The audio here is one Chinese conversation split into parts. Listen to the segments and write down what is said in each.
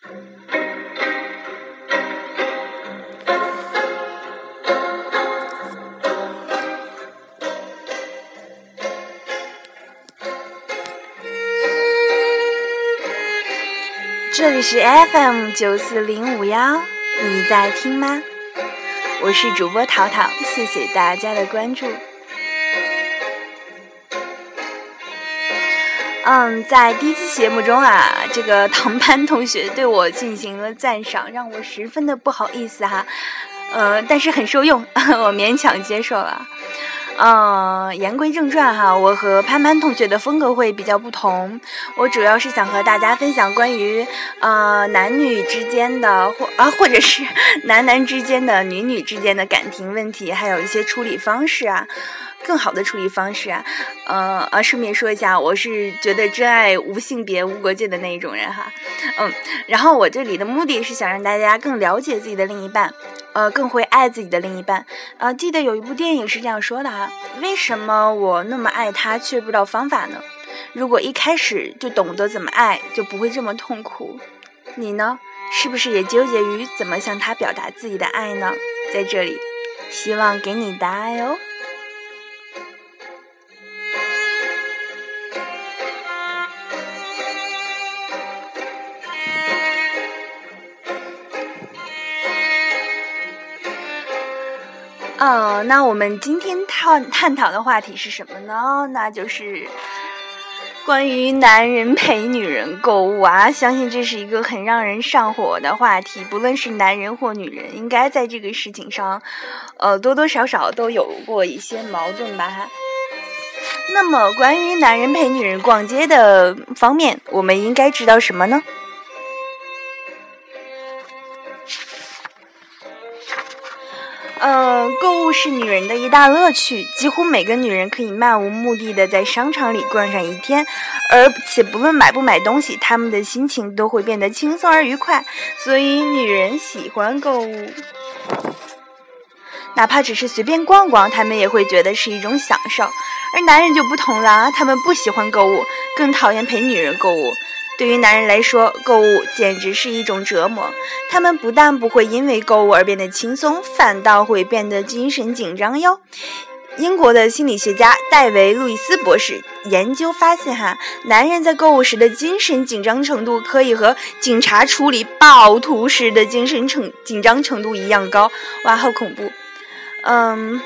这里是 FM 九四零五幺，你在听吗？我是主播淘淘，谢谢大家的关注。嗯，在第一期节目中啊，这个唐班同学对我进行了赞赏，让我十分的不好意思哈。呃，但是很受用，我勉强接受了。嗯，言归正传哈，我和潘潘同学的风格会比较不同。我主要是想和大家分享关于呃男女之间的或啊或者是 男男之间的、女女之间的感情问题，还有一些处理方式啊，更好的处理方式啊。呃啊，顺便说一下，我是觉得真爱无性别、无国界的那一种人哈。嗯，然后我这里的目的是想让大家更了解自己的另一半。呃，更会爱自己的另一半。呃，记得有一部电影是这样说的啊：为什么我那么爱他，却不知道方法呢？如果一开始就懂得怎么爱，就不会这么痛苦。你呢？是不是也纠结于怎么向他表达自己的爱呢？在这里，希望给你答案哦。哦，那我们今天探探讨的话题是什么呢？那就是关于男人陪女人购物啊！相信这是一个很让人上火的话题，不论是男人或女人，应该在这个事情上，呃，多多少少都有过一些矛盾吧。那么，关于男人陪女人逛街的方面，我们应该知道什么呢？呃，购物是女人的一大乐趣，几乎每个女人可以漫无目的的在商场里逛上一天，而且不论买不买东西，她们的心情都会变得轻松而愉快。所以，女人喜欢购物，哪怕只是随便逛逛，她们也会觉得是一种享受。而男人就不同了，他们不喜欢购物，更讨厌陪女人购物。对于男人来说，购物简直是一种折磨。他们不但不会因为购物而变得轻松，反倒会变得精神紧张哟。英国的心理学家戴维·路易斯博士研究发现，哈，男人在购物时的精神紧张程度可以和警察处理暴徒时的精神程紧张程度一样高。哇，好恐怖！嗯。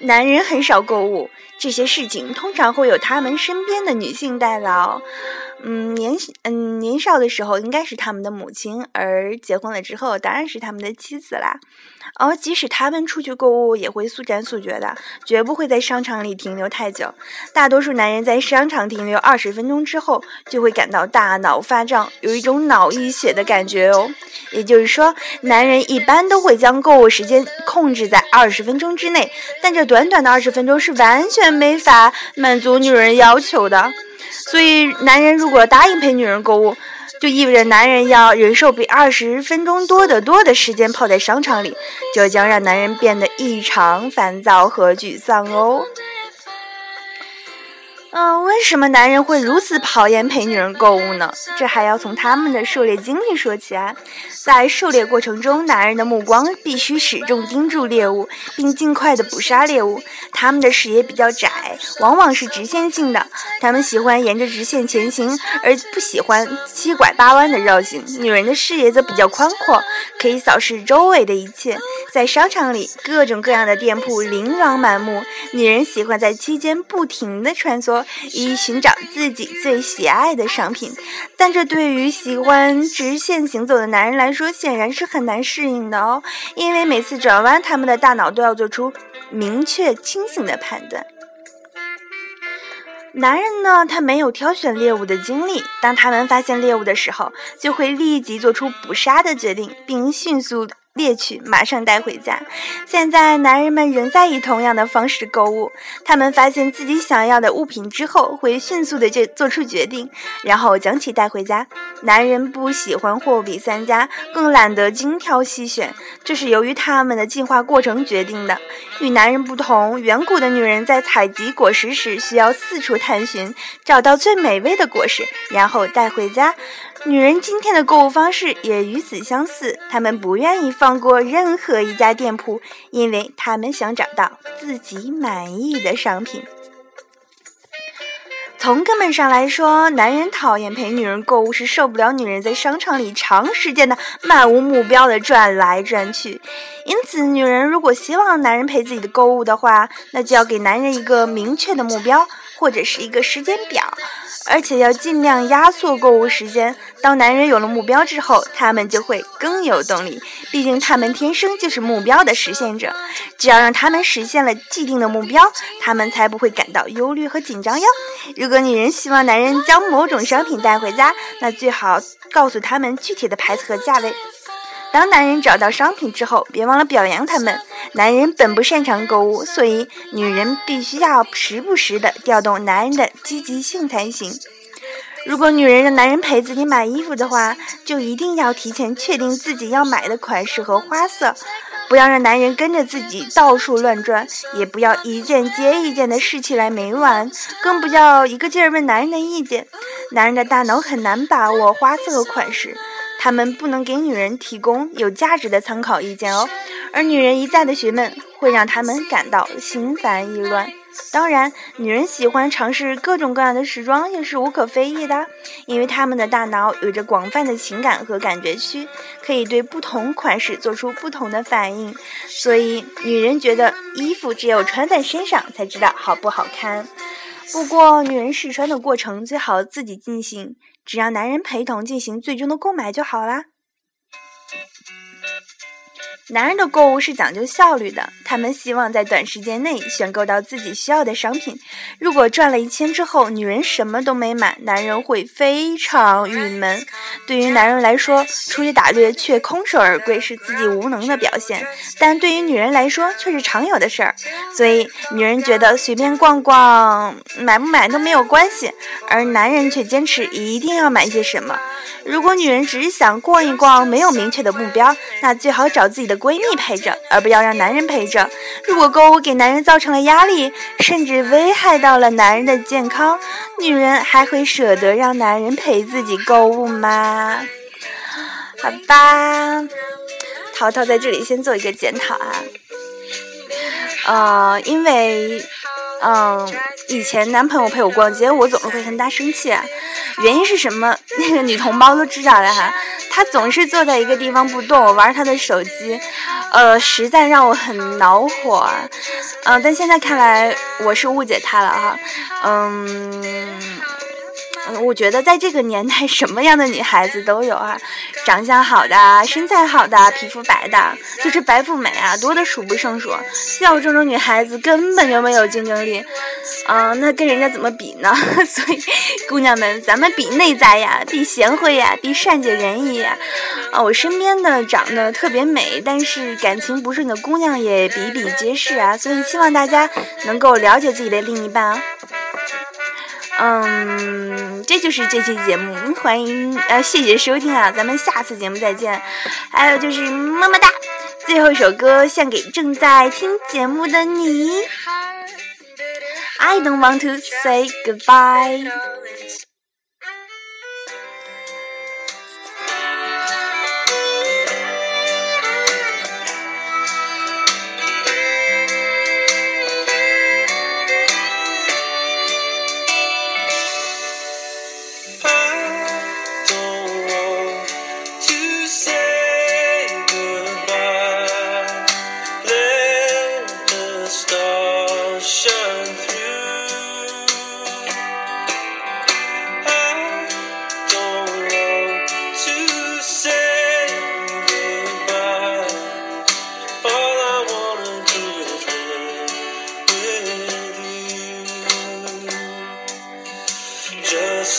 男人很少购物，这些事情通常会有他们身边的女性代劳。嗯，年嗯年少的时候应该是他们的母亲，而结婚了之后当然是他们的妻子啦。而即使他们出去购物，也会速战速决的，绝不会在商场里停留太久。大多数男人在商场停留二十分钟之后，就会感到大脑发胀，有一种脑溢血的感觉哦。也就是说，男人一般都会将购物时间控制在二十分钟之内，但这短短的二十分钟是完全没法满足女人要求的。所以，男人如果答应陪女人购物，就意味着男人要忍受比二十分钟多得多的时间泡在商场里，这将让男人变得异常烦躁和沮丧哦。嗯，为什么男人会如此讨厌陪女人购物呢？这还要从他们的狩猎经历说起啊。在狩猎过程中，男人的目光必须始终盯住猎物，并尽快的捕杀猎物。他们的视野比较窄，往往是直线性的。他们喜欢沿着直线前行，而不喜欢七拐八弯的绕行。女人的视野则比较宽阔，可以扫视周围的一切。在商场里，各种各样的店铺琳琅满目，女人喜欢在期间不停地穿梭。以寻找自己最喜爱的商品，但这对于喜欢直线行走的男人来说，显然是很难适应的哦。因为每次转弯，他们的大脑都要做出明确清醒的判断。男人呢，他没有挑选猎物的经历，当他们发现猎物的时候，就会立即做出捕杀的决定，并迅速。猎取，马上带回家。现在，男人们仍在以同样的方式购物。他们发现自己想要的物品之后，会迅速的就做出决定，然后将其带回家。男人不喜欢货比三家，更懒得精挑细选，这是由于他们的进化过程决定的。与男人不同，远古的女人在采集果实时需要四处探寻，找到最美味的果实，然后带回家。女人今天的购物方式也与此相似，她们不愿意放过任何一家店铺，因为他们想找到自己满意的商品。从根本上来说，男人讨厌陪女人购物，是受不了女人在商场里长时间的漫无目标的转来转去。因此，女人如果希望男人陪自己的购物的话，那就要给男人一个明确的目标，或者是一个时间表。而且要尽量压缩购物时间。当男人有了目标之后，他们就会更有动力。毕竟他们天生就是目标的实现者。只要让他们实现了既定的目标，他们才不会感到忧虑和紧张哟。如果女人希望男人将某种商品带回家，那最好告诉他们具体的牌子和价位。当男人找到商品之后，别忘了表扬他们。男人本不擅长购物，所以女人必须要时不时的调动男人的积极性才行。如果女人让男人陪自己买衣服的话，就一定要提前确定自己要买的款式和花色，不要让男人跟着自己到处乱转，也不要一件接一件的试起来没完，更不要一个劲儿问男人的意见。男人的大脑很难把握花色和款式。他们不能给女人提供有价值的参考意见哦，而女人一再的询问会让他们感到心烦意乱。当然，女人喜欢尝试各种各样的时装也是无可非议的，因为她们的大脑有着广泛的情感和感觉区，可以对不同款式做出不同的反应。所以，女人觉得衣服只有穿在身上才知道好不好看。不过，女人试穿的过程最好自己进行，只让男人陪同进行最终的购买就好啦。男人的购物是讲究效率的，他们希望在短时间内选购到自己需要的商品。如果转了一圈之后，女人什么都没买，男人会非常郁闷。对于男人来说，出去打猎却空手而归是自己无能的表现，但对于女人来说却是常有的事儿。所以，女人觉得随便逛逛，买不买都没有关系，而男人却坚持一定要买些什么。如果女人只是想逛一逛，没有明确的目标，那最好找自己的闺蜜陪着，而不要让男人陪着。如果购物给男人造成了压力，甚至危害到了男人的健康，女人还会舍得让男人陪自己购物吗？好吧，淘淘在这里先做一个检讨啊。呃，因为，嗯，以前男朋友陪我逛街，我总是会跟他生气。啊原因是什么？那个女同胞都知道的哈，他总是坐在一个地方不动，玩他的手机，呃，实在让我很恼火。啊嗯，但现在看来我是误解他了哈，嗯。我觉得在这个年代，什么样的女孩子都有啊，长相好的、身材好的、皮肤白的，就是白富美啊，多的数不胜数。像我这种女孩子根本就没有竞争力，嗯，那跟人家怎么比呢？所以，姑娘们，咱们比内在呀，比贤惠呀，比善解人意呀。啊，我身边的长得特别美，但是感情不顺的姑娘也比比皆是啊。所以，希望大家能够了解自己的另一半啊。嗯，这就是这期节目，欢迎呃，谢谢收听啊，咱们下次节目再见。还有就是么么哒，最后一首歌献给正在听节目的你。I don't want to say goodbye。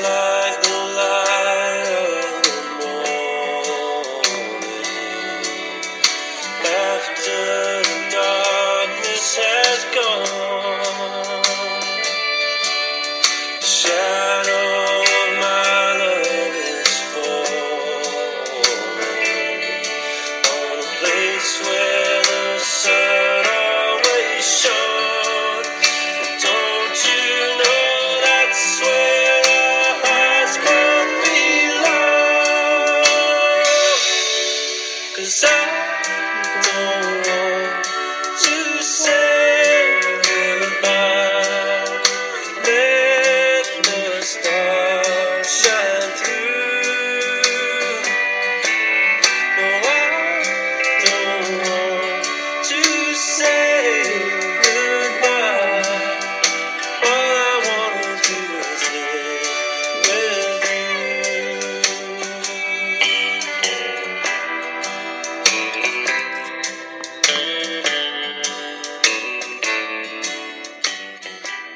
love.